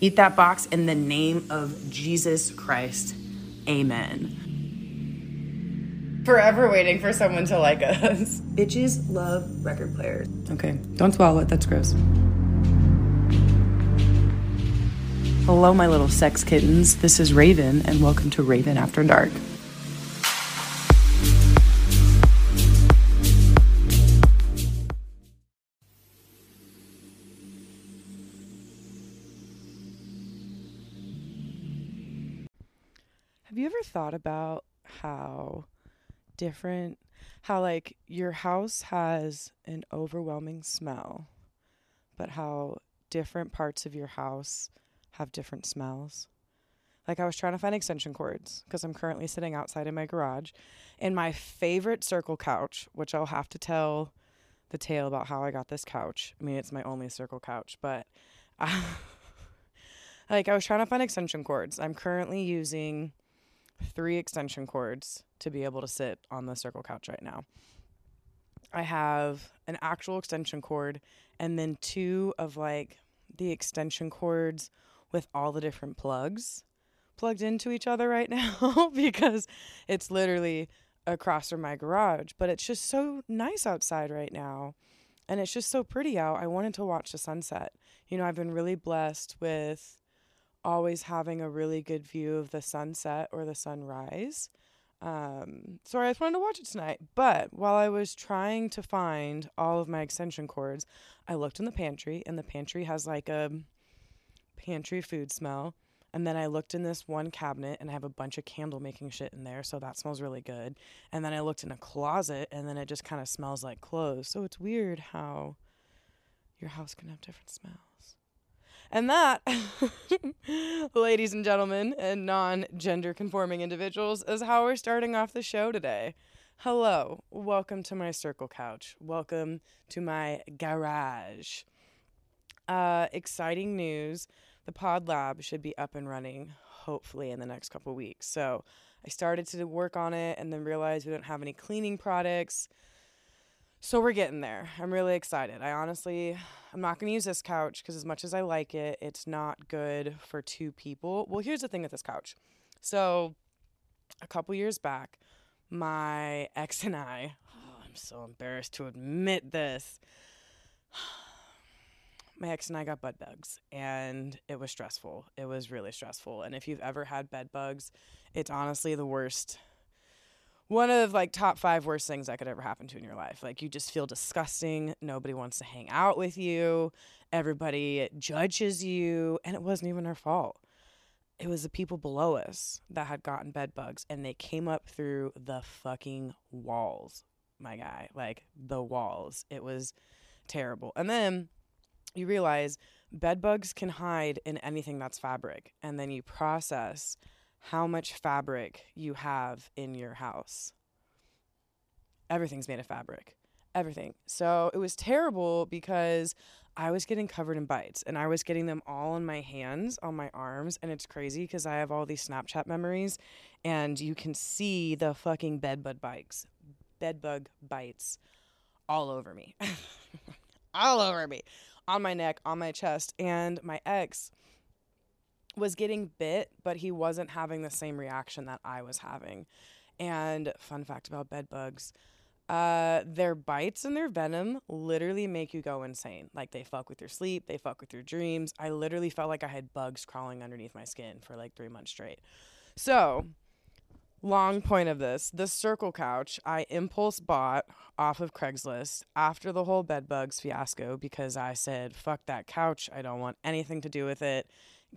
Eat that box in the name of Jesus Christ. Amen. Forever waiting for someone to like us. Bitches love record players. Okay, don't swallow it. That's gross. Hello, my little sex kittens. This is Raven, and welcome to Raven After Dark. Thought about how different, how like your house has an overwhelming smell, but how different parts of your house have different smells? Like, I was trying to find extension cords because I'm currently sitting outside in my garage in my favorite circle couch, which I'll have to tell the tale about how I got this couch. I mean, it's my only circle couch, but uh, like, I was trying to find extension cords. I'm currently using three extension cords to be able to sit on the circle couch right now. I have an actual extension cord and then two of like the extension cords with all the different plugs plugged into each other right now because it's literally across from my garage. But it's just so nice outside right now. And it's just so pretty out. I wanted to watch the sunset. You know, I've been really blessed with always having a really good view of the sunset or the sunrise. Um, so I just wanted to watch it tonight. But while I was trying to find all of my extension cords, I looked in the pantry, and the pantry has like a pantry food smell. And then I looked in this one cabinet and I have a bunch of candle making shit in there, so that smells really good. And then I looked in a closet and then it just kind of smells like clothes. So it's weird how your house can have different smells. And that, ladies and gentlemen, and non gender conforming individuals, is how we're starting off the show today. Hello, welcome to my circle couch. Welcome to my garage. Uh, exciting news the pod lab should be up and running hopefully in the next couple weeks. So I started to work on it and then realized we don't have any cleaning products. So we're getting there. I'm really excited. I honestly, I'm not going to use this couch because as much as I like it, it's not good for two people. Well, here's the thing with this couch. So a couple years back, my ex and I, oh, I'm so embarrassed to admit this. My ex and I got bed bugs and it was stressful. It was really stressful. And if you've ever had bed bugs, it's honestly the worst one of like top five worst things that could ever happen to in your life. Like you just feel disgusting. Nobody wants to hang out with you. Everybody judges you, and it wasn't even our fault. It was the people below us that had gotten bed bugs, and they came up through the fucking walls, my guy. Like the walls. It was terrible. And then you realize bed bugs can hide in anything that's fabric, and then you process how much fabric you have in your house. Everything's made of fabric. Everything. So it was terrible because I was getting covered in bites and I was getting them all on my hands, on my arms. And it's crazy because I have all these Snapchat memories and you can see the fucking bedbug bites, bedbug bites all over me. all over me. On my neck, on my chest. And my ex, was getting bit, but he wasn't having the same reaction that I was having. And fun fact about bed bugs, uh, their bites and their venom literally make you go insane. Like they fuck with your sleep, they fuck with your dreams. I literally felt like I had bugs crawling underneath my skin for like three months straight. So, long point of this the circle couch I impulse bought off of Craigslist after the whole bed bugs fiasco because I said, fuck that couch. I don't want anything to do with it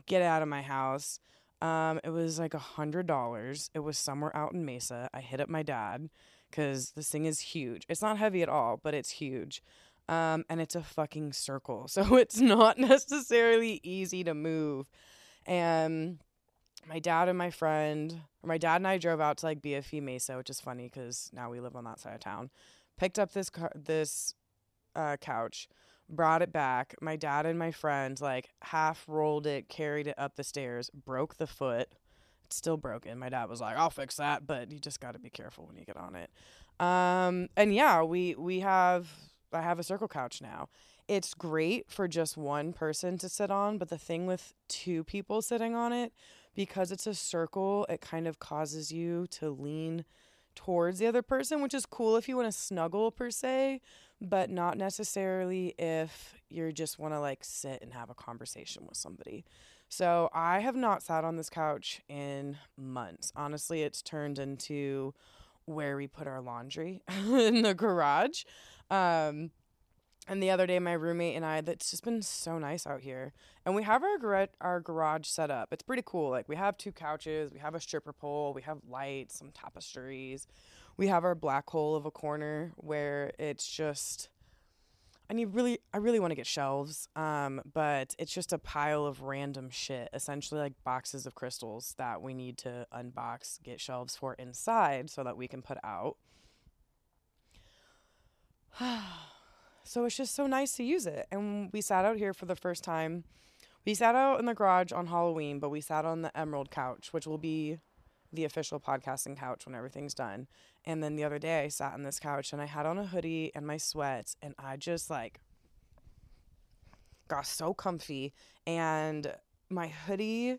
get out of my house. Um, it was like a hundred dollars. It was somewhere out in Mesa. I hit up my dad because this thing is huge. It's not heavy at all, but it's huge. Um, and it's a fucking circle, so it's not necessarily easy to move. And my dad and my friend, my dad and I drove out to like BFE Mesa, which is funny because now we live on that side of town. Picked up this car, this uh, couch brought it back. My dad and my friend like half rolled it, carried it up the stairs, broke the foot. It's still broken. My dad was like, "I'll fix that," but you just got to be careful when you get on it. Um, and yeah, we we have I have a circle couch now. it's great for just one person to sit on, but the thing with two people sitting on it, because it's a circle, it kind of causes you to lean towards the other person, which is cool if you want to snuggle per se, but not necessarily if you just want to like sit and have a conversation with somebody. So I have not sat on this couch in months. Honestly, it's turned into where we put our laundry in the garage. Um, and the other day, my roommate and I, that's just been so nice out here. And we have our gar- our garage set up. It's pretty cool. Like we have two couches, we have a stripper pole, we have lights, some tapestries. We have our black hole of a corner where it's just I need really I really want to get shelves. Um, but it's just a pile of random shit, essentially like boxes of crystals that we need to unbox, get shelves for inside so that we can put out. So it's just so nice to use it. And we sat out here for the first time. We sat out in the garage on Halloween, but we sat on the Emerald couch, which will be the official podcasting couch when everything's done. And then the other day I sat on this couch and I had on a hoodie and my sweats and I just like got so comfy and my hoodie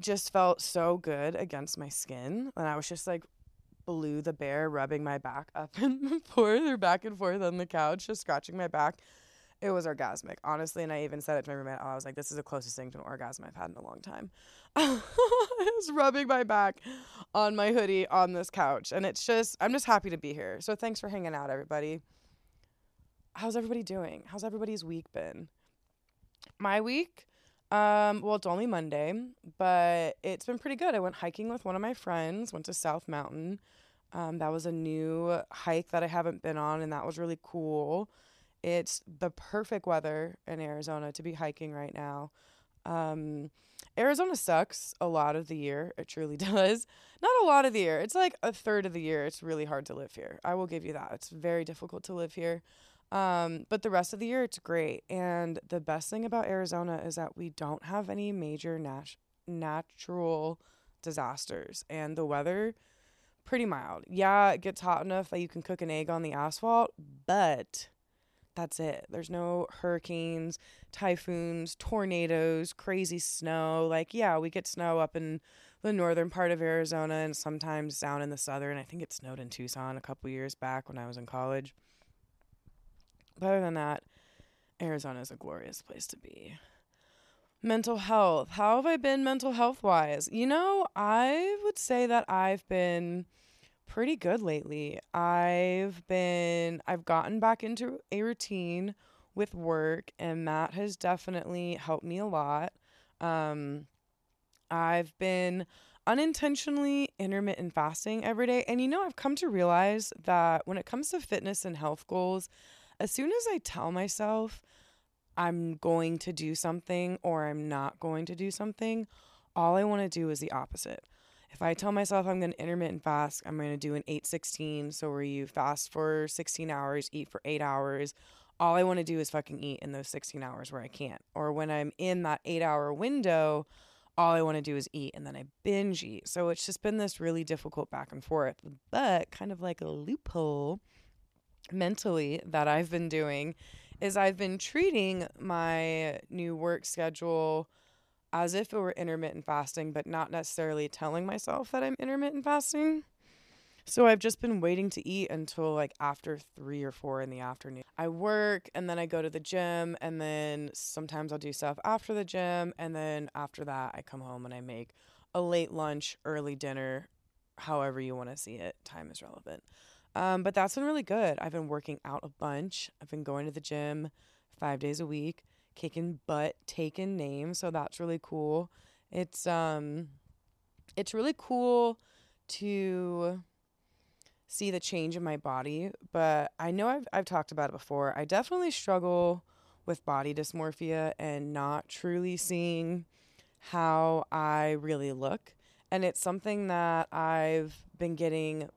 just felt so good against my skin and I was just like Baloo the bear rubbing my back up and forth or back and forth on the couch, just scratching my back. It was orgasmic, honestly. And I even said it to my roommate. I was like, this is the closest thing to an orgasm I've had in a long time. I was rubbing my back on my hoodie on this couch. And it's just, I'm just happy to be here. So thanks for hanging out, everybody. How's everybody doing? How's everybody's week been? My week, um, well, it's only Monday, but it's been pretty good. I went hiking with one of my friends, went to South Mountain. Um, that was a new hike that I haven't been on, and that was really cool. It's the perfect weather in Arizona to be hiking right now. Um, Arizona sucks a lot of the year. It truly does. Not a lot of the year. It's like a third of the year. It's really hard to live here. I will give you that. It's very difficult to live here. Um, but the rest of the year, it's great. And the best thing about Arizona is that we don't have any major nat- natural disasters. And the weather, pretty mild. Yeah, it gets hot enough that you can cook an egg on the asphalt, but that's it. There's no hurricanes, typhoons, tornadoes, crazy snow. Like, yeah, we get snow up in the northern part of Arizona and sometimes down in the southern. I think it snowed in Tucson a couple years back when I was in college. But other than that, Arizona is a glorious place to be. Mental health. How have I been mental health wise? You know, I would say that I've been pretty good lately. I've been, I've gotten back into a routine with work, and that has definitely helped me a lot. Um, I've been unintentionally intermittent fasting every day. And you know, I've come to realize that when it comes to fitness and health goals, as soon as I tell myself I'm going to do something or I'm not going to do something, all I want to do is the opposite. If I tell myself I'm going to intermittent fast, I'm going to do an 816, so where you fast for 16 hours, eat for 8 hours, all I want to do is fucking eat in those 16 hours where I can't. Or when I'm in that 8-hour window, all I want to do is eat and then I binge eat. So it's just been this really difficult back and forth, but kind of like a loophole mentally that I've been doing is I've been treating my new work schedule as if it were intermittent fasting, but not necessarily telling myself that I'm intermittent fasting. So I've just been waiting to eat until like after three or four in the afternoon. I work and then I go to the gym, and then sometimes I'll do stuff after the gym. And then after that, I come home and I make a late lunch, early dinner, however you want to see it. Time is relevant. Um, but that's been really good. I've been working out a bunch. I've been going to the gym five days a week, kicking butt, taking names. So that's really cool. It's um, it's really cool to see the change in my body. But I know I've I've talked about it before. I definitely struggle with body dysmorphia and not truly seeing how I really look. And it's something that I've been getting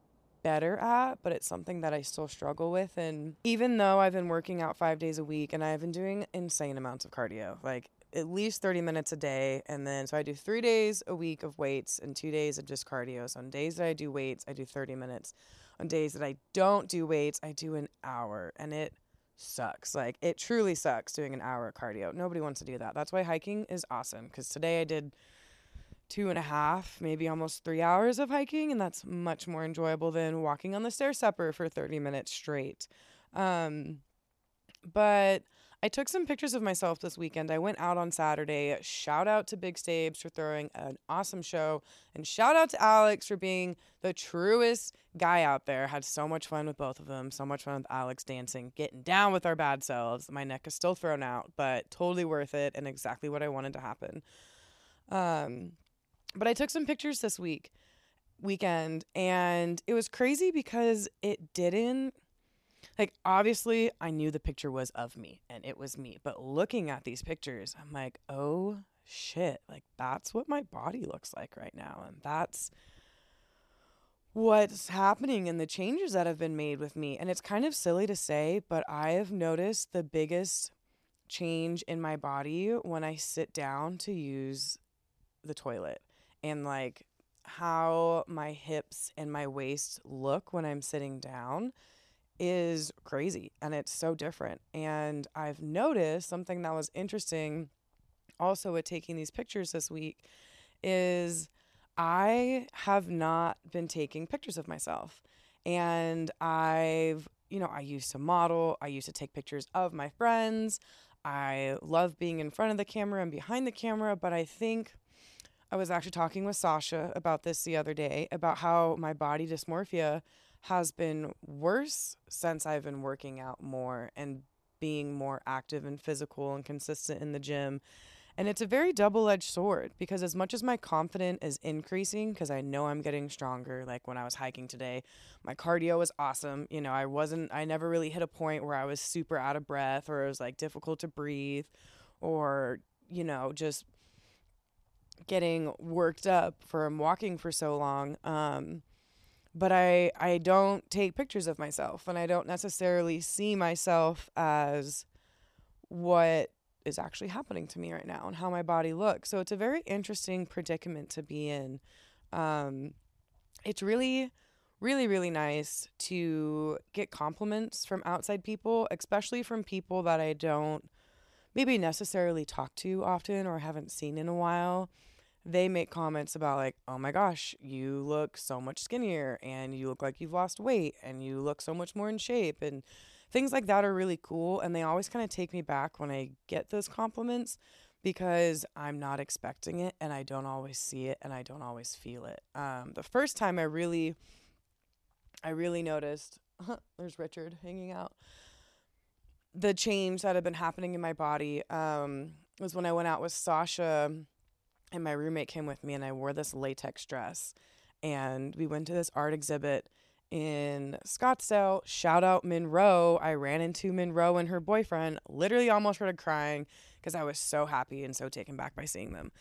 better at, but it's something that I still struggle with. And even though I've been working out five days a week and I've been doing insane amounts of cardio, like at least 30 minutes a day. And then, so I do three days a week of weights and two days of just cardio. So on days that I do weights, I do 30 minutes. On days that I don't do weights, I do an hour. And it sucks. Like it truly sucks doing an hour of cardio. Nobody wants to do that. That's why hiking is awesome. Because today I did two and a half, maybe almost three hours of hiking, and that's much more enjoyable than walking on the stair stepper for 30 minutes straight. Um, but I took some pictures of myself this weekend. I went out on Saturday. Shout out to Big Stabes for throwing an awesome show. And shout out to Alex for being the truest guy out there. Had so much fun with both of them. So much fun with Alex dancing, getting down with our bad selves. My neck is still thrown out, but totally worth it and exactly what I wanted to happen. Um, but I took some pictures this week, weekend, and it was crazy because it didn't like obviously I knew the picture was of me and it was me, but looking at these pictures, I'm like, "Oh shit, like that's what my body looks like right now." And that's what's happening and the changes that have been made with me. And it's kind of silly to say, but I have noticed the biggest change in my body when I sit down to use the toilet and like how my hips and my waist look when I'm sitting down is crazy and it's so different. And I've noticed something that was interesting also with taking these pictures this week is I have not been taking pictures of myself. And I've, you know, I used to model, I used to take pictures of my friends. I love being in front of the camera and behind the camera, but I think I was actually talking with Sasha about this the other day about how my body dysmorphia has been worse since I've been working out more and being more active and physical and consistent in the gym. And it's a very double edged sword because, as much as my confidence is increasing, because I know I'm getting stronger, like when I was hiking today, my cardio was awesome. You know, I wasn't, I never really hit a point where I was super out of breath or it was like difficult to breathe or, you know, just getting worked up from walking for so long. Um, but I I don't take pictures of myself and I don't necessarily see myself as what is actually happening to me right now and how my body looks. So it's a very interesting predicament to be in. Um, it's really really really nice to get compliments from outside people, especially from people that I don't maybe necessarily talk to often or haven't seen in a while they make comments about like, "Oh my gosh, you look so much skinnier and you look like you've lost weight and you look so much more in shape." And things like that are really cool and they always kind of take me back when I get those compliments because I'm not expecting it and I don't always see it and I don't always feel it. Um, the first time I really I really noticed there's Richard hanging out. The change that had been happening in my body um, was when I went out with Sasha and my roommate came with me and I wore this latex dress and we went to this art exhibit in Scottsdale. Shout out Monroe. I ran into Monroe and her boyfriend, literally almost started crying because I was so happy and so taken back by seeing them.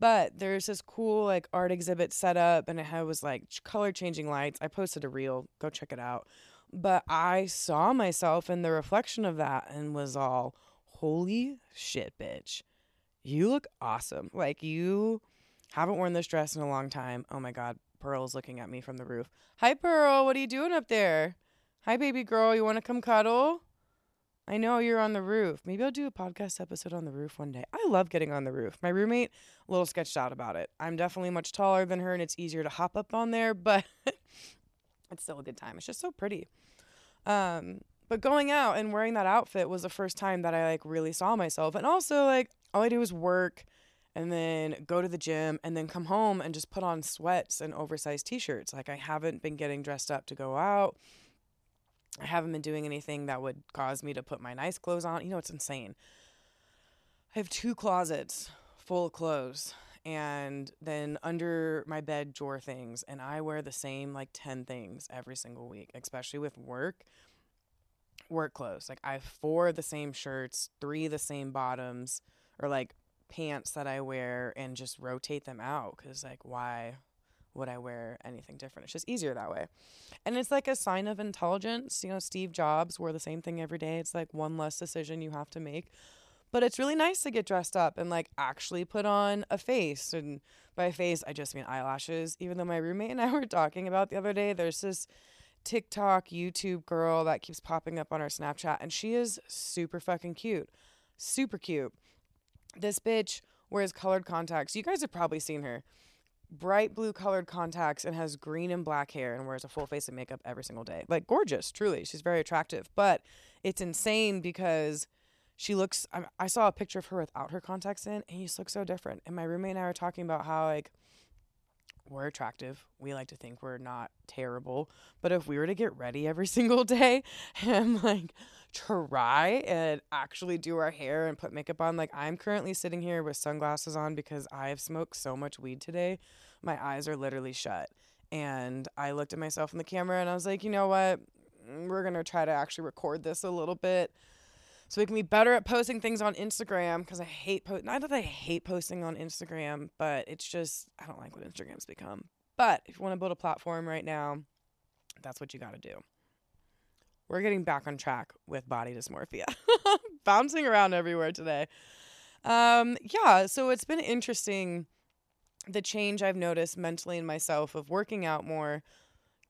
But there's this cool like art exhibit set up and it had was like color changing lights. I posted a reel, go check it out. But I saw myself in the reflection of that and was all, holy shit, bitch you look awesome. Like you haven't worn this dress in a long time. Oh my God, Pearl's looking at me from the roof. Hi, Pearl. What are you doing up there? Hi, baby girl. You want to come cuddle? I know you're on the roof. Maybe I'll do a podcast episode on the roof one day. I love getting on the roof. My roommate, a little sketched out about it. I'm definitely much taller than her and it's easier to hop up on there, but it's still a good time. It's just so pretty. Um, but going out and wearing that outfit was the first time that I like really saw myself. And also like all I do is work and then go to the gym and then come home and just put on sweats and oversized t-shirts. Like I haven't been getting dressed up to go out. I haven't been doing anything that would cause me to put my nice clothes on. You know, it's insane. I have two closets full of clothes and then under my bed drawer things and I wear the same like 10 things every single week, especially with work work clothes. Like I have four of the same shirts, three the same bottoms, or like pants that I wear and just rotate them out because like why would I wear anything different? It's just easier that way. And it's like a sign of intelligence. You know, Steve Jobs wore the same thing every day. It's like one less decision you have to make. But it's really nice to get dressed up and like actually put on a face. And by face, I just mean eyelashes. Even though my roommate and I were talking about the other day, there's this TikTok, YouTube girl that keeps popping up on our Snapchat, and she is super fucking cute. Super cute. This bitch wears colored contacts. You guys have probably seen her. Bright blue colored contacts and has green and black hair and wears a full face of makeup every single day. Like, gorgeous, truly. She's very attractive. But it's insane because she looks. I, I saw a picture of her without her contacts in, and you just look so different. And my roommate and I were talking about how, like, we're attractive. We like to think we're not terrible. But if we were to get ready every single day and like try and actually do our hair and put makeup on, like I'm currently sitting here with sunglasses on because I have smoked so much weed today. My eyes are literally shut. And I looked at myself in the camera and I was like, you know what? Mm, we're going to try to actually record this a little bit so we can be better at posting things on Instagram because I hate post. Not that I hate posting on Instagram, but it's just I don't like what Instagram's become. But if you want to build a platform right now, that's what you got to do. We're getting back on track with body dysmorphia, bouncing around everywhere today. Um, yeah, so it's been interesting the change I've noticed mentally in myself of working out more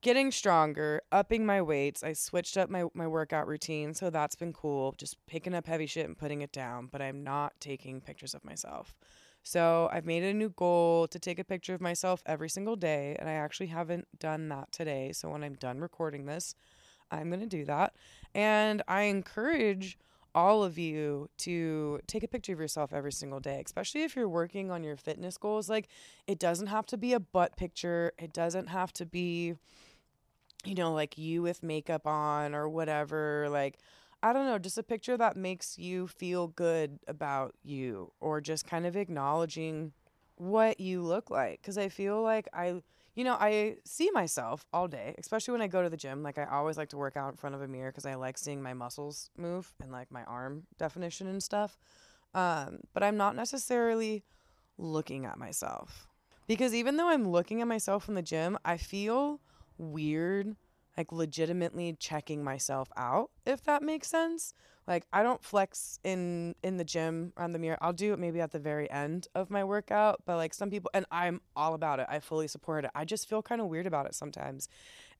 getting stronger, upping my weights. I switched up my, my workout routine, so that's been cool. Just picking up heavy shit and putting it down, but I'm not taking pictures of myself. So I've made a new goal to take a picture of myself every single day, and I actually haven't done that today. So when I'm done recording this, I'm going to do that. And I encourage all of you to take a picture of yourself every single day, especially if you're working on your fitness goals. Like, it doesn't have to be a butt picture, it doesn't have to be you know, like you with makeup on or whatever. Like, I don't know, just a picture that makes you feel good about you or just kind of acknowledging what you look like. Cause I feel like I, you know, I see myself all day, especially when I go to the gym. Like, I always like to work out in front of a mirror because I like seeing my muscles move and like my arm definition and stuff. Um, but I'm not necessarily looking at myself because even though I'm looking at myself in the gym, I feel weird like legitimately checking myself out if that makes sense. Like i don't flex in in the gym on the mirror. I'll do it maybe at the very end of my workout but like some people and i'm all about it. I fully support it. I just feel kind of weird about it sometimes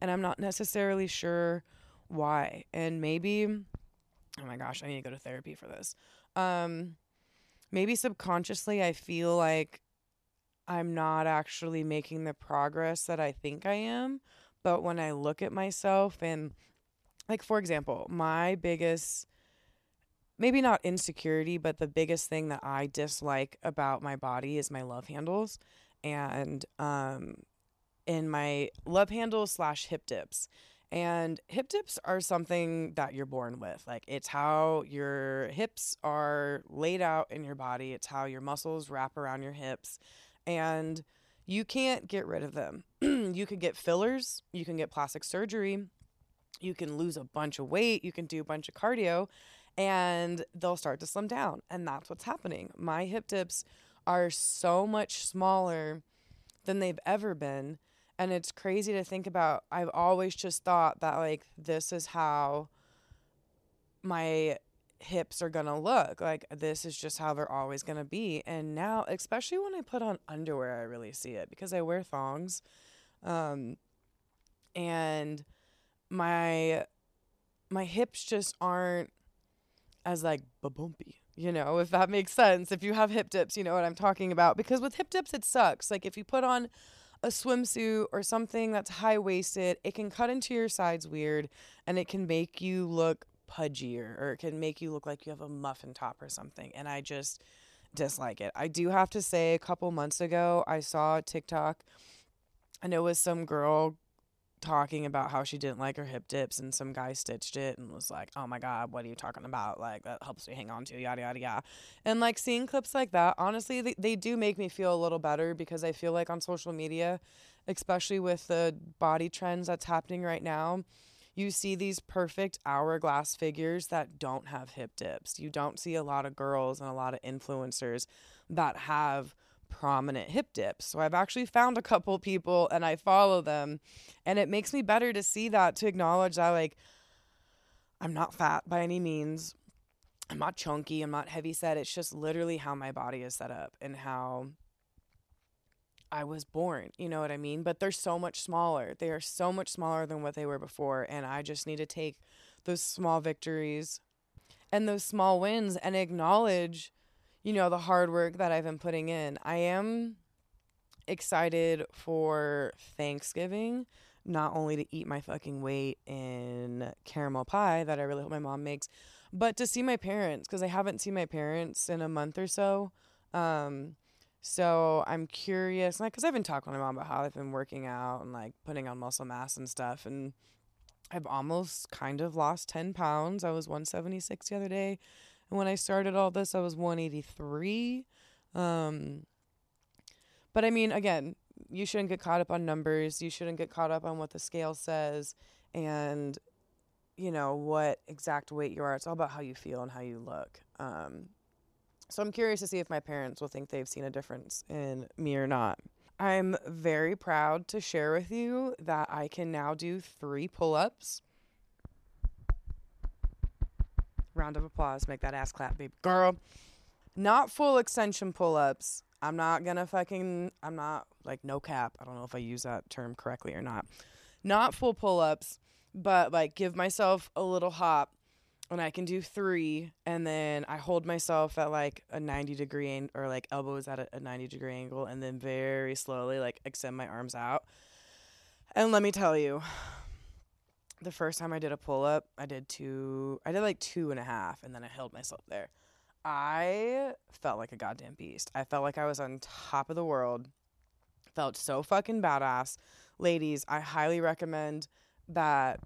and i'm not necessarily sure why. And maybe oh my gosh i need to go to therapy for this. Um maybe subconsciously i feel like i'm not actually making the progress that i think i am but when I look at myself and, like, for example, my biggest, maybe not insecurity, but the biggest thing that I dislike about my body is my love handles. And, um, in my love handles slash hip dips. And hip dips are something that you're born with. Like, it's how your hips are laid out in your body, it's how your muscles wrap around your hips. And you can't get rid of them. you can get fillers, you can get plastic surgery, you can lose a bunch of weight, you can do a bunch of cardio, and they'll start to slim down. And that's what's happening. My hip dips are so much smaller than they've ever been. And it's crazy to think about. I've always just thought that, like, this is how my hips are gonna look like this is just how they're always gonna be and now especially when i put on underwear i really see it because i wear thongs um and my my hips just aren't as like bumpy you know if that makes sense. If you have hip dips you know what i'm talking about because with hip dips it sucks. Like if you put on a swimsuit or something that's high waisted it can cut into your sides weird and it can make you look pudgier or it can make you look like you have a muffin top or something. And I just dislike it. I do have to say, a couple months ago, I saw TikTok and it was some girl talking about how she didn't like her hip dips and some guy stitched it and was like, "Oh my god, what are you talking about? Like that helps me hang on to yada yada yada." And like seeing clips like that, honestly, they, they do make me feel a little better because I feel like on social media, especially with the body trends that's happening right now, you see these perfect hourglass figures that don't have hip dips. You don't see a lot of girls and a lot of influencers that have prominent hip dips. So I've actually found a couple people and I follow them and it makes me better to see that to acknowledge that like I'm not fat by any means. I'm not chunky, I'm not heavy set. It's just literally how my body is set up and how I was born. You know what I mean? But they're so much smaller. They are so much smaller than what they were before. And I just need to take those small victories and those small wins and acknowledge, you know, the hard work that I've been putting in. I am excited for Thanksgiving, not only to eat my fucking weight in caramel pie that I really hope my mom makes, but to see my parents because I haven't seen my parents in a month or so. Um, so I'm curious, like, because I've been talking to my mom about how I've been working out and like putting on muscle mass and stuff, and I've almost kind of lost 10 pounds. I was 176 the other day, and when I started all this, I was 183. Um, but I mean, again, you shouldn't get caught up on numbers. You shouldn't get caught up on what the scale says and, you know, what exact weight you are. It's all about how you feel and how you look. Um, so I'm curious to see if my parents will think they've seen a difference in me or not. I'm very proud to share with you that I can now do three pull ups. Round of applause. Make that ass clap, baby girl. Not full extension pull ups. I'm not gonna fucking, I'm not like no cap. I don't know if I use that term correctly or not. Not full pull ups, but like give myself a little hop and I can do three, and then I hold myself at like a 90 degree ang- or like elbows at a, a 90 degree angle, and then very slowly like extend my arms out. And let me tell you, the first time I did a pull up, I did two, I did like two and a half, and then I held myself there. I felt like a goddamn beast. I felt like I was on top of the world. Felt so fucking badass. Ladies, I highly recommend that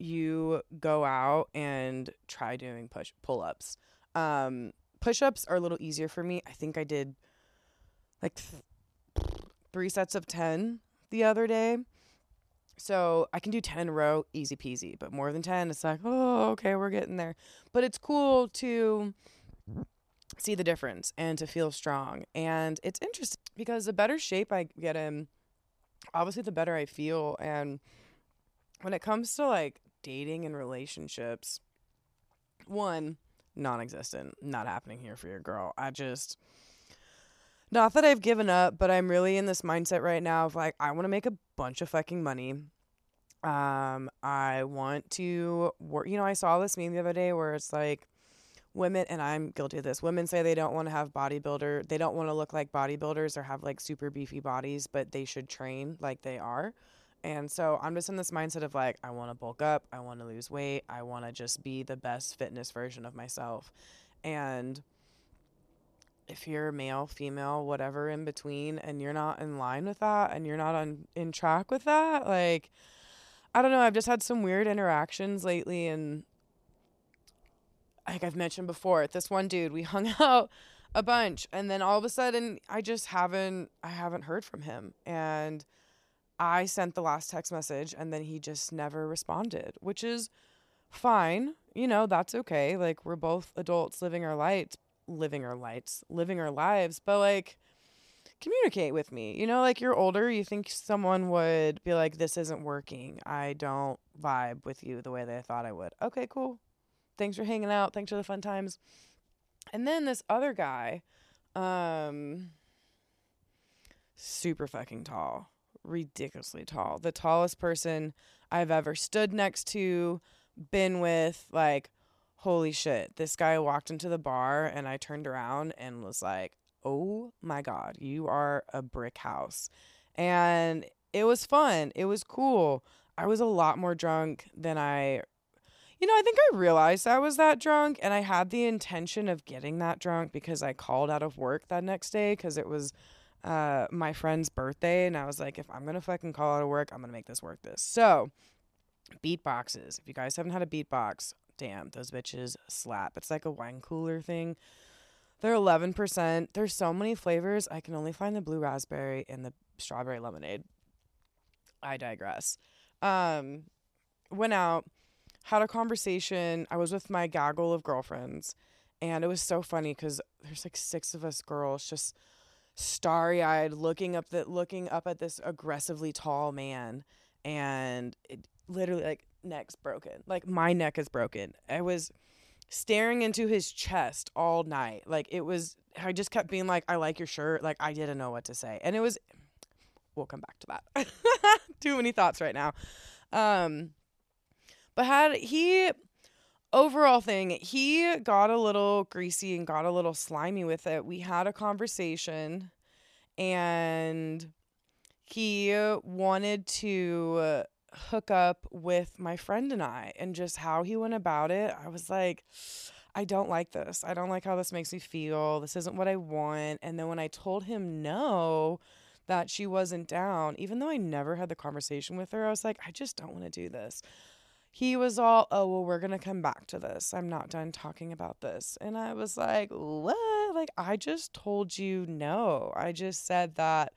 you go out and try doing push pull ups. Um, push ups are a little easier for me. I think I did like th- three sets of 10 the other day. So I can do 10 in a row, easy peasy. But more than 10, it's like, oh, okay, we're getting there. But it's cool to see the difference and to feel strong. And it's interesting because the better shape I get in, obviously, the better I feel. And when it comes to like dating and relationships, one, non existent, not happening here for your girl. I just, not that I've given up, but I'm really in this mindset right now of like, I want to make a bunch of fucking money. Um, I want to work. You know, I saw this meme the other day where it's like, women and I'm guilty of this. Women say they don't want to have bodybuilder, they don't want to look like bodybuilders or have like super beefy bodies, but they should train like they are. And so I'm just in this mindset of like, I want to bulk up, I want to lose weight, I want to just be the best fitness version of myself. And if you're male, female, whatever in between, and you're not in line with that and you're not on in track with that, like, I don't know. I've just had some weird interactions lately, and like I've mentioned before, this one dude, we hung out a bunch, and then all of a sudden, I just haven't, I haven't heard from him, and I sent the last text message and then he just never responded, which is fine. You know, that's okay. Like we're both adults living our lights, living our lights, living our lives, but like communicate with me. You know, like you're older, you think someone would be like this isn't working. I don't vibe with you the way that I thought I would. Okay, cool. Thanks for hanging out. Thanks for the fun times. And then this other guy um super fucking tall ridiculously tall. The tallest person I've ever stood next to, been with, like, holy shit. This guy walked into the bar and I turned around and was like, oh my God, you are a brick house. And it was fun. It was cool. I was a lot more drunk than I. You know, I think I realized I was that drunk and I had the intention of getting that drunk because I called out of work that next day because it was uh, my friend's birthday, and I was like, if I'm gonna fucking call out of work, I'm gonna make this work. This so beatboxes. If you guys haven't had a beatbox, damn, those bitches slap. It's like a wine cooler thing. They're 11%. There's so many flavors. I can only find the blue raspberry and the strawberry lemonade. I digress. Um, went out, had a conversation. I was with my gaggle of girlfriends, and it was so funny because there's like six of us girls just starry eyed, looking up the looking up at this aggressively tall man, and it literally like neck's broken. Like my neck is broken. I was staring into his chest all night. Like it was I just kept being like, I like your shirt. Like I didn't know what to say. And it was we'll come back to that. Too many thoughts right now. Um, but had he overall thing, he got a little greasy and got a little slimy with it. We had a conversation and he wanted to hook up with my friend and I and just how he went about it. I was like, I don't like this. I don't like how this makes me feel. This isn't what I want. And then when I told him no, that she wasn't down, even though I never had the conversation with her, I was like, I just don't want to do this. He was all, oh, well, we're going to come back to this. I'm not done talking about this. And I was like, what? Like, I just told you no. I just said that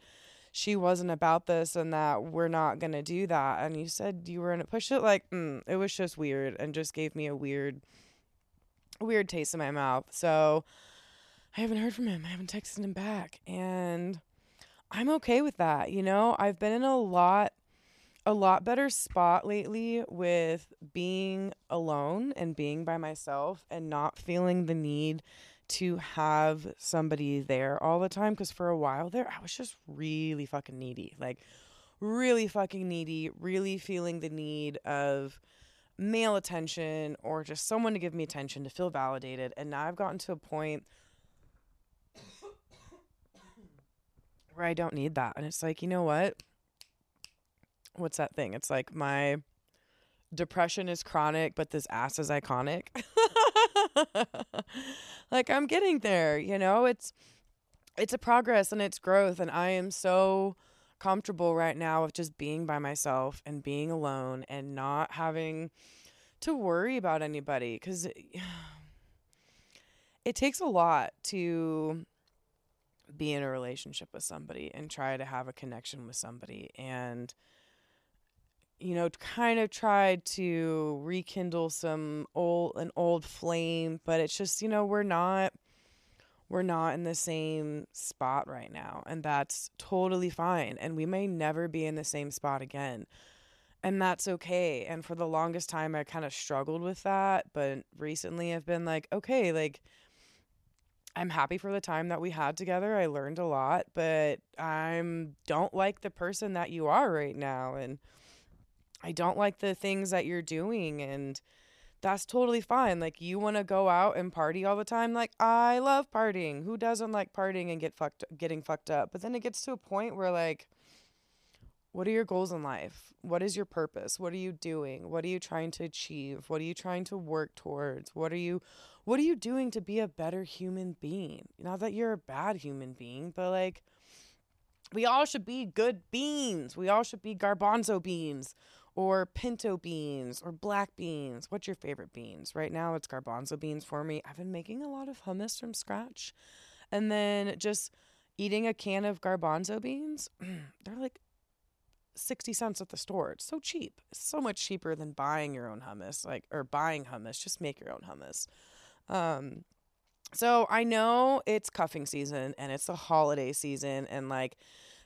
she wasn't about this and that we're not going to do that. And you said you were going to push it. Like, mm, it was just weird and just gave me a weird, weird taste in my mouth. So I haven't heard from him. I haven't texted him back. And I'm okay with that. You know, I've been in a lot a lot better spot lately with being alone and being by myself and not feeling the need to have somebody there all the time because for a while there I was just really fucking needy. Like really fucking needy, really feeling the need of male attention or just someone to give me attention to feel validated. And now I've gotten to a point where I don't need that. And it's like, you know what? What's that thing? It's like my depression is chronic, but this ass is iconic. like I'm getting there, you know? It's it's a progress and it's growth and I am so comfortable right now with just being by myself and being alone and not having to worry about anybody cuz it, it takes a lot to be in a relationship with somebody and try to have a connection with somebody and you know kind of tried to rekindle some old an old flame but it's just you know we're not we're not in the same spot right now and that's totally fine and we may never be in the same spot again and that's okay and for the longest time I kind of struggled with that but recently I've been like okay like I'm happy for the time that we had together. I learned a lot, but I'm don't like the person that you are right now and I don't like the things that you're doing and that's totally fine. Like you want to go out and party all the time. Like I love partying. Who doesn't like partying and get fucked getting fucked up? But then it gets to a point where like what are your goals in life? What is your purpose? What are you doing? What are you trying to achieve? What are you trying to work towards? What are you what are you doing to be a better human being? Not that you're a bad human being, but like we all should be good beans. We all should be garbanzo beans or pinto beans or black beans. What's your favorite beans? Right now it's garbanzo beans for me. I've been making a lot of hummus from scratch. And then just eating a can of garbanzo beans, they're like 60 cents at the store. It's so cheap. It's so much cheaper than buying your own hummus, like or buying hummus. Just make your own hummus. Um, so I know it's cuffing season and it's the holiday season and like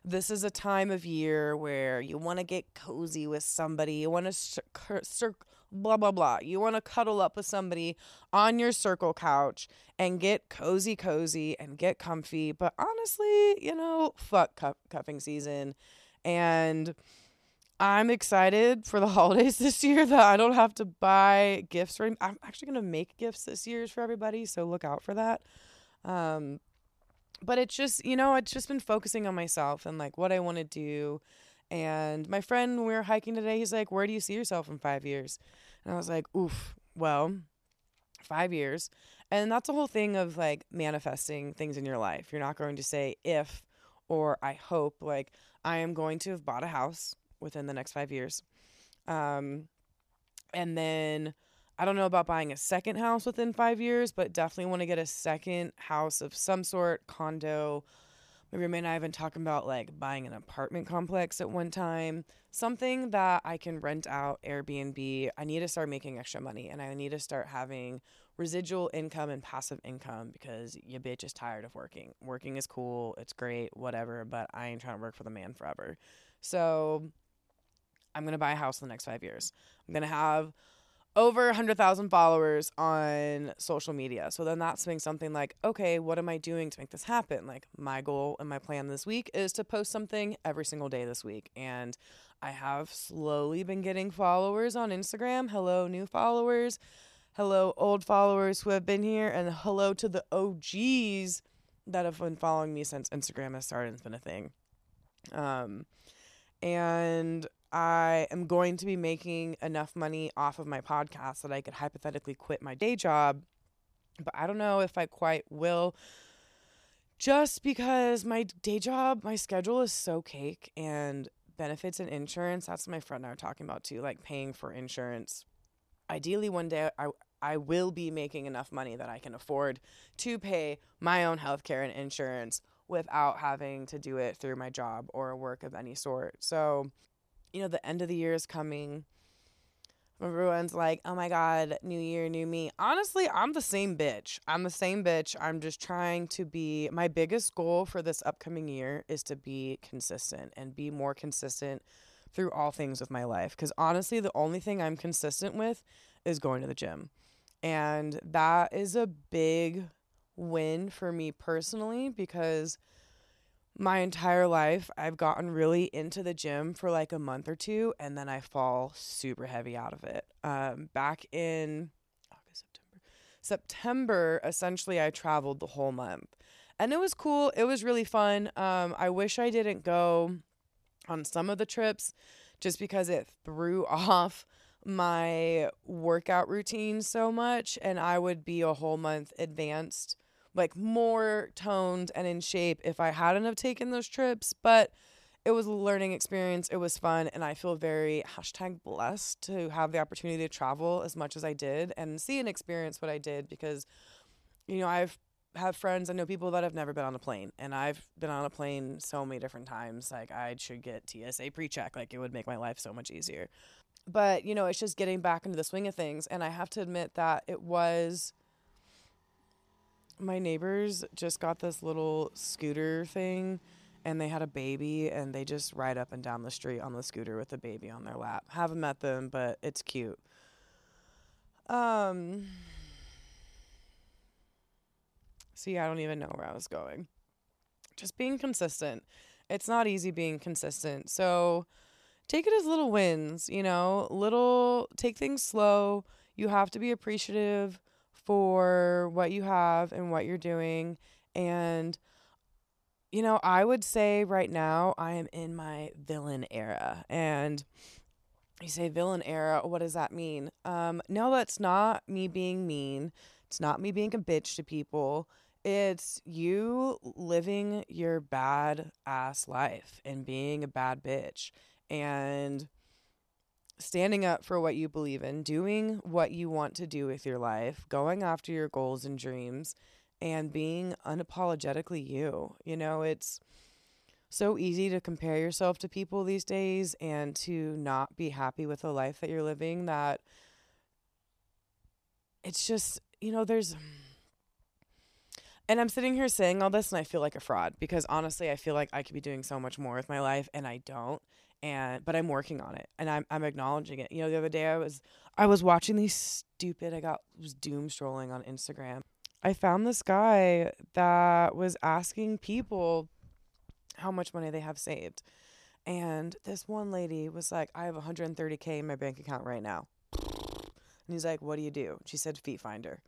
this is a time of year where you want to get cozy with somebody. You want to cir- cir- blah blah blah. You want to cuddle up with somebody on your circle couch and get cozy cozy and get comfy. But honestly, you know, fuck cuff- cuffing season and I'm excited for the holidays this year that I don't have to buy gifts. For, I'm actually going to make gifts this year for everybody, so look out for that. Um, but it's just, you know, it's just been focusing on myself and like what I want to do. And my friend, we were hiking today, he's like, Where do you see yourself in five years? And I was like, Oof, well, five years. And that's the whole thing of like manifesting things in your life. You're not going to say if or I hope. Like, I am going to have bought a house within the next five years. Um, and then I don't know about buying a second house within five years, but definitely want to get a second house of some sort, condo. My roommate and I have been talking about like buying an apartment complex at one time, something that I can rent out Airbnb. I need to start making extra money and I need to start having residual income and passive income because your bitch is tired of working. Working is cool, it's great, whatever, but I ain't trying to work for the man forever. So I'm gonna buy a house in the next five years. I'm gonna have over 100,000 followers on social media. So then that's being something like, okay, what am I doing to make this happen? Like, my goal and my plan this week is to post something every single day this week. And I have slowly been getting followers on Instagram. Hello, new followers. Hello, old followers who have been here. And hello to the OGs that have been following me since Instagram has started and it's been a thing. Um, and I am going to be making enough money off of my podcast that I could hypothetically quit my day job. But I don't know if I quite will just because my day job, my schedule is so cake and benefits and insurance. That's what my friend and I are talking about too, like paying for insurance. Ideally, one day I, I will be making enough money that I can afford to pay my own healthcare and insurance without having to do it through my job or work of any sort. So you know, the end of the year is coming. Everyone's like, oh my God, new year, new me. Honestly, I'm the same bitch. I'm the same bitch. I'm just trying to be, my biggest goal for this upcoming year is to be consistent and be more consistent through all things with my life. Because honestly, the only thing I'm consistent with is going to the gym. And that is a big win for me personally because my entire life I've gotten really into the gym for like a month or two and then I fall super heavy out of it. Um, back in August, September, September, essentially I traveled the whole month. And it was cool. It was really fun. Um, I wish I didn't go on some of the trips just because it threw off my workout routine so much and I would be a whole month advanced like more toned and in shape if I hadn't have taken those trips. But it was a learning experience. It was fun, and I feel very hashtag blessed to have the opportunity to travel as much as I did and see and experience what I did because, you know, I've have friends. I know people that have never been on a plane, and I've been on a plane so many different times. Like I should get TSA pre-check. Like it would make my life so much easier. But you know, it's just getting back into the swing of things, and I have to admit that it was my neighbors just got this little scooter thing and they had a baby and they just ride up and down the street on the scooter with the baby on their lap. Haven't met them, but it's cute. Um See, I don't even know where I was going. Just being consistent. It's not easy being consistent. So take it as little wins, you know, little take things slow. You have to be appreciative for what you have and what you're doing. And, you know, I would say right now I am in my villain era. And you say villain era, what does that mean? Um, no, that's not me being mean. It's not me being a bitch to people. It's you living your bad ass life and being a bad bitch. And standing up for what you believe in, doing what you want to do with your life, going after your goals and dreams, and being unapologetically you. You know, it's so easy to compare yourself to people these days and to not be happy with the life that you're living that it's just, you know, there's and I'm sitting here saying all this and I feel like a fraud because honestly, I feel like I could be doing so much more with my life and I don't and but I'm working on it and I'm I'm acknowledging it. You know, the other day I was I was watching these stupid I got was doom scrolling on Instagram. I found this guy that was asking people how much money they have saved. And this one lady was like, I have 130K in my bank account right now. And he's like, What do you do? She said, Feet Finder.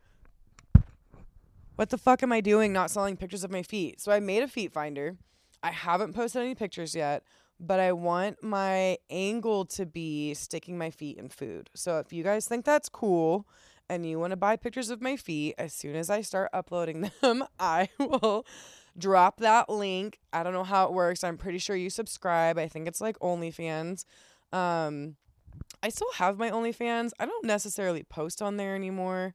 What the fuck am I doing not selling pictures of my feet? So I made a feet finder. I haven't posted any pictures yet, but I want my angle to be sticking my feet in food. So if you guys think that's cool and you want to buy pictures of my feet, as soon as I start uploading them, I will drop that link. I don't know how it works. I'm pretty sure you subscribe. I think it's like OnlyFans. Um, I still have my OnlyFans. I don't necessarily post on there anymore.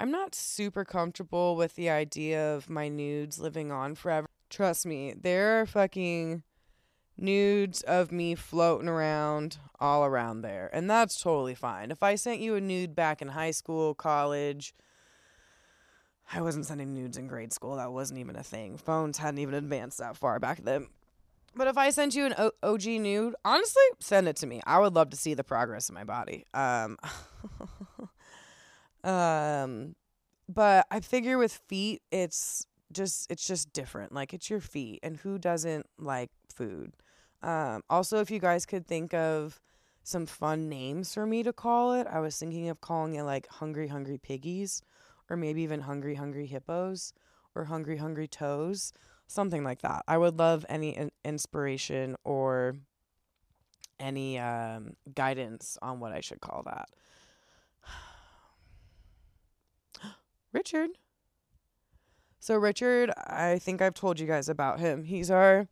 I'm not super comfortable with the idea of my nudes living on forever. Trust me, there are fucking nudes of me floating around all around there. And that's totally fine. If I sent you a nude back in high school, college, I wasn't sending nudes in grade school. That wasn't even a thing. Phones hadn't even advanced that far back then. But if I sent you an OG nude, honestly, send it to me. I would love to see the progress of my body. Um, Um, but I figure with feet, it's just it's just different. Like it's your feet, and who doesn't like food? Um, also, if you guys could think of some fun names for me to call it, I was thinking of calling it like Hungry Hungry Piggies, or maybe even Hungry Hungry Hippos, or Hungry Hungry Toes, something like that. I would love any in- inspiration or any um, guidance on what I should call that. Richard. So, Richard, I think I've told you guys about him. He's our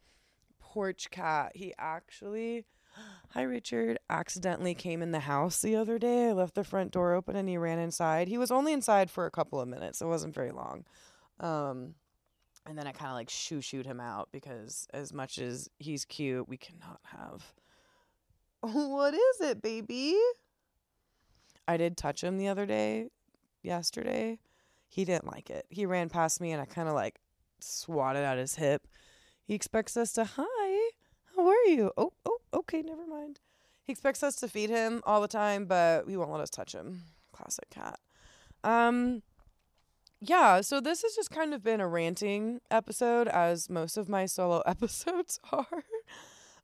porch cat. He actually, hi, Richard, accidentally came in the house the other day. I left the front door open and he ran inside. He was only inside for a couple of minutes, it wasn't very long. Um, and then I kind of like shoo shoot him out because, as much as he's cute, we cannot have. What is it, baby? I did touch him the other day, yesterday he didn't like it. He ran past me and I kind of like swatted at his hip. He expects us to, hi, you? Oh, oh, okay, never mind. He expects us to feed him all the time, but we won't let us touch him. Classic cat. Um, yeah, so this has just kind of been a ranting episode, as most of my solo episodes are,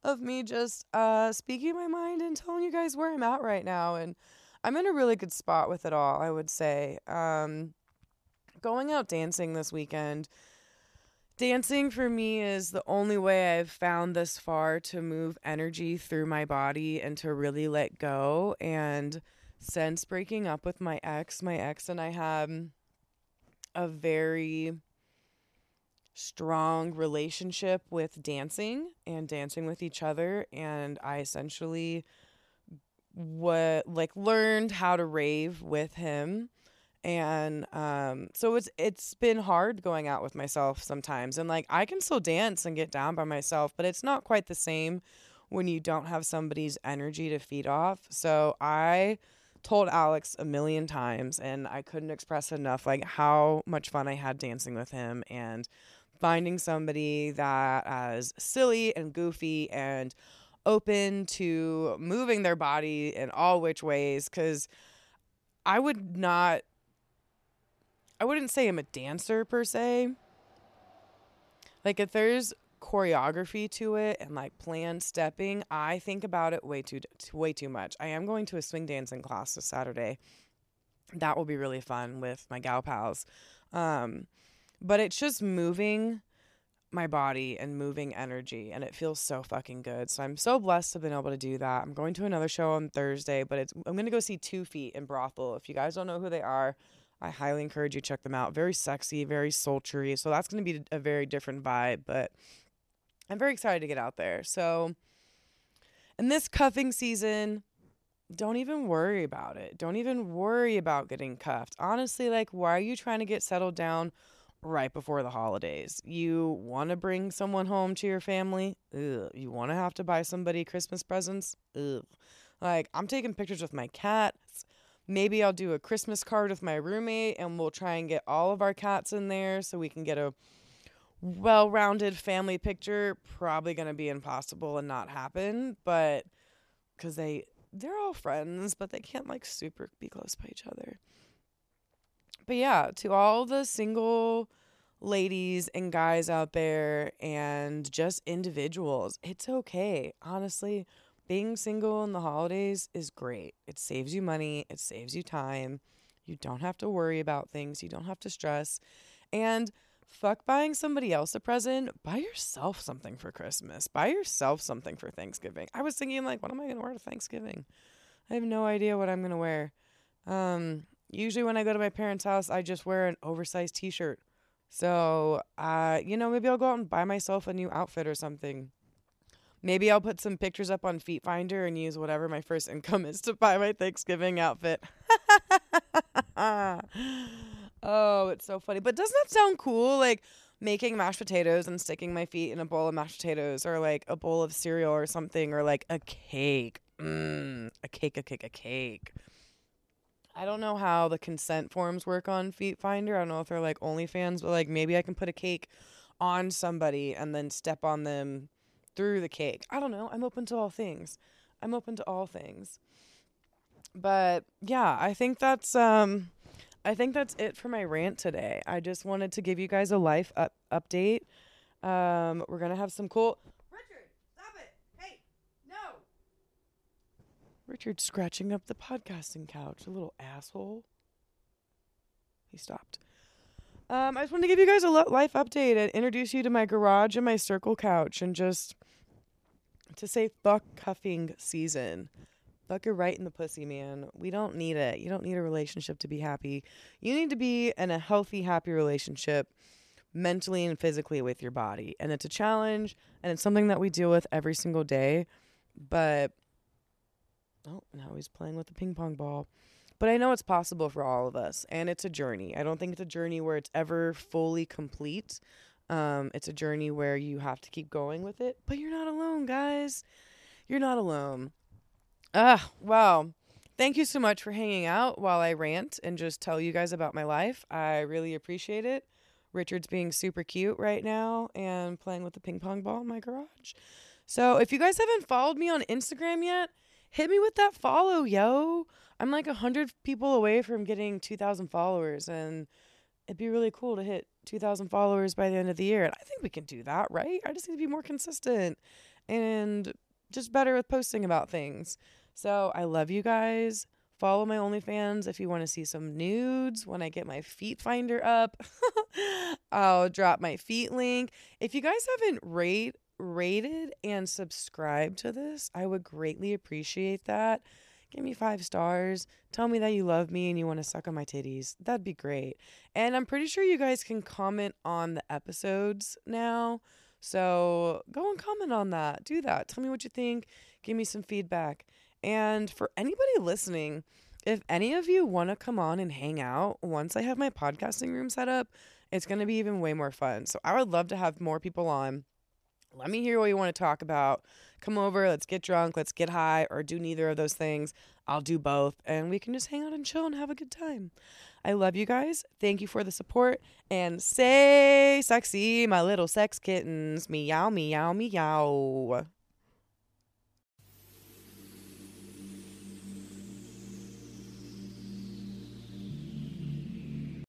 of me just uh, speaking my mind and telling you guys where I'm at right now. And I'm in a really good spot with it all, I would say. Um, going out dancing this weekend. Dancing for me is the only way I've found this far to move energy through my body and to really let go. And since breaking up with my ex, my ex and I had a very strong relationship with dancing and dancing with each other. And I essentially what like learned how to rave with him and um so it's it's been hard going out with myself sometimes and like I can still dance and get down by myself but it's not quite the same when you don't have somebody's energy to feed off so I told Alex a million times and I couldn't express enough like how much fun I had dancing with him and finding somebody that as silly and goofy and open to moving their body in all which ways cuz I would not I wouldn't say I'm a dancer per se. Like if there's choreography to it and like planned stepping, I think about it way too way too much. I am going to a swing dancing class this Saturday. That will be really fun with my gal pals. Um, but it's just moving my body and moving energy and it feels so fucking good. So I'm so blessed to have been able to do that. I'm going to another show on Thursday, but it's I'm gonna go see Two Feet in Brothel. If you guys don't know who they are, I highly encourage you check them out. Very sexy, very sultry. So that's going to be a very different vibe, but I'm very excited to get out there. So in this cuffing season, don't even worry about it. Don't even worry about getting cuffed. Honestly, like why are you trying to get settled down right before the holidays? You want to bring someone home to your family? Ugh. You want to have to buy somebody Christmas presents? Ugh. Like I'm taking pictures with my cats maybe I'll do a Christmas card with my roommate and we'll try and get all of our cats in there so we can get a well rounded family picture. Probably going to be impossible and not happen, but because they. They're all friends, but they can't like super be close by each other. But yeah, to all the single ladies and guys out there and just individuals, it's okay. Honestly, being single in the holidays is great. It saves you money, it saves you time. You don't have to worry about things, you don't have to stress. And fuck buying somebody else a present, buy yourself something for Christmas. Buy yourself something for Thanksgiving. I was thinking like, what am I going to wear to Thanksgiving? I have no idea what I'm going to wear. Um, usually when I go to my parents' house, I just wear an oversized t-shirt. So, uh, you know, maybe I'll go out and buy myself a new outfit or something. Maybe I'll put some pictures up on Feet Finder and use whatever my first income is to buy my Thanksgiving outfit. oh, it's so funny. But doesn't that sound cool? Like making mashed potatoes and sticking my feet in a bowl of mashed potatoes or like a bowl of cereal or something or like a cake. Mmm, a cake, a cake, a cake. I don't know how the consent forms work on Feet Finder. I don't know if they're like OnlyFans, but like maybe I can put a cake on somebody and then step on them through the cake. I don't know. I'm open to all things. I'm open to all things. But yeah, I think that's um I think that's it for my rant today. I just wanted to give you guys a life up- update. Um, we're gonna have some cool. Richard, stop it! Hey, no. Richard scratching up the podcasting couch, a little asshole. He stopped. Um, I just wanted to give you guys a life update and introduce you to my garage and my circle couch, and just to say fuck cuffing season. Fuck her right in the pussy, man. We don't need it. You don't need a relationship to be happy. You need to be in a healthy, happy relationship mentally and physically with your body. And it's a challenge and it's something that we deal with every single day. But oh, now he's playing with the ping pong ball. But I know it's possible for all of us and it's a journey. I don't think it's a journey where it's ever fully complete. Um, it's a journey where you have to keep going with it, but you're not alone, guys. You're not alone. Ah, wow. Thank you so much for hanging out while I rant and just tell you guys about my life. I really appreciate it. Richard's being super cute right now and playing with the ping pong ball in my garage. So, if you guys haven't followed me on Instagram yet, hit me with that follow, yo. I'm like a 100 people away from getting 2,000 followers, and it'd be really cool to hit 2,000 followers by the end of the year. And I think we can do that, right? I just need to be more consistent and just better with posting about things. So I love you guys. Follow my OnlyFans if you want to see some nudes when I get my feet finder up. I'll drop my feet link. If you guys haven't rate rated and subscribed to this, I would greatly appreciate that. Give me five stars. Tell me that you love me and you want to suck on my titties. That'd be great. And I'm pretty sure you guys can comment on the episodes now. So go and comment on that. Do that. Tell me what you think. Give me some feedback. And for anybody listening, if any of you want to come on and hang out once I have my podcasting room set up, it's going to be even way more fun. So I would love to have more people on. Let me hear what you want to talk about. Come over, let's get drunk, let's get high, or do neither of those things. I'll do both, and we can just hang out and chill and have a good time. I love you guys. Thank you for the support. And say sexy, my little sex kittens. Meow, meow, meow.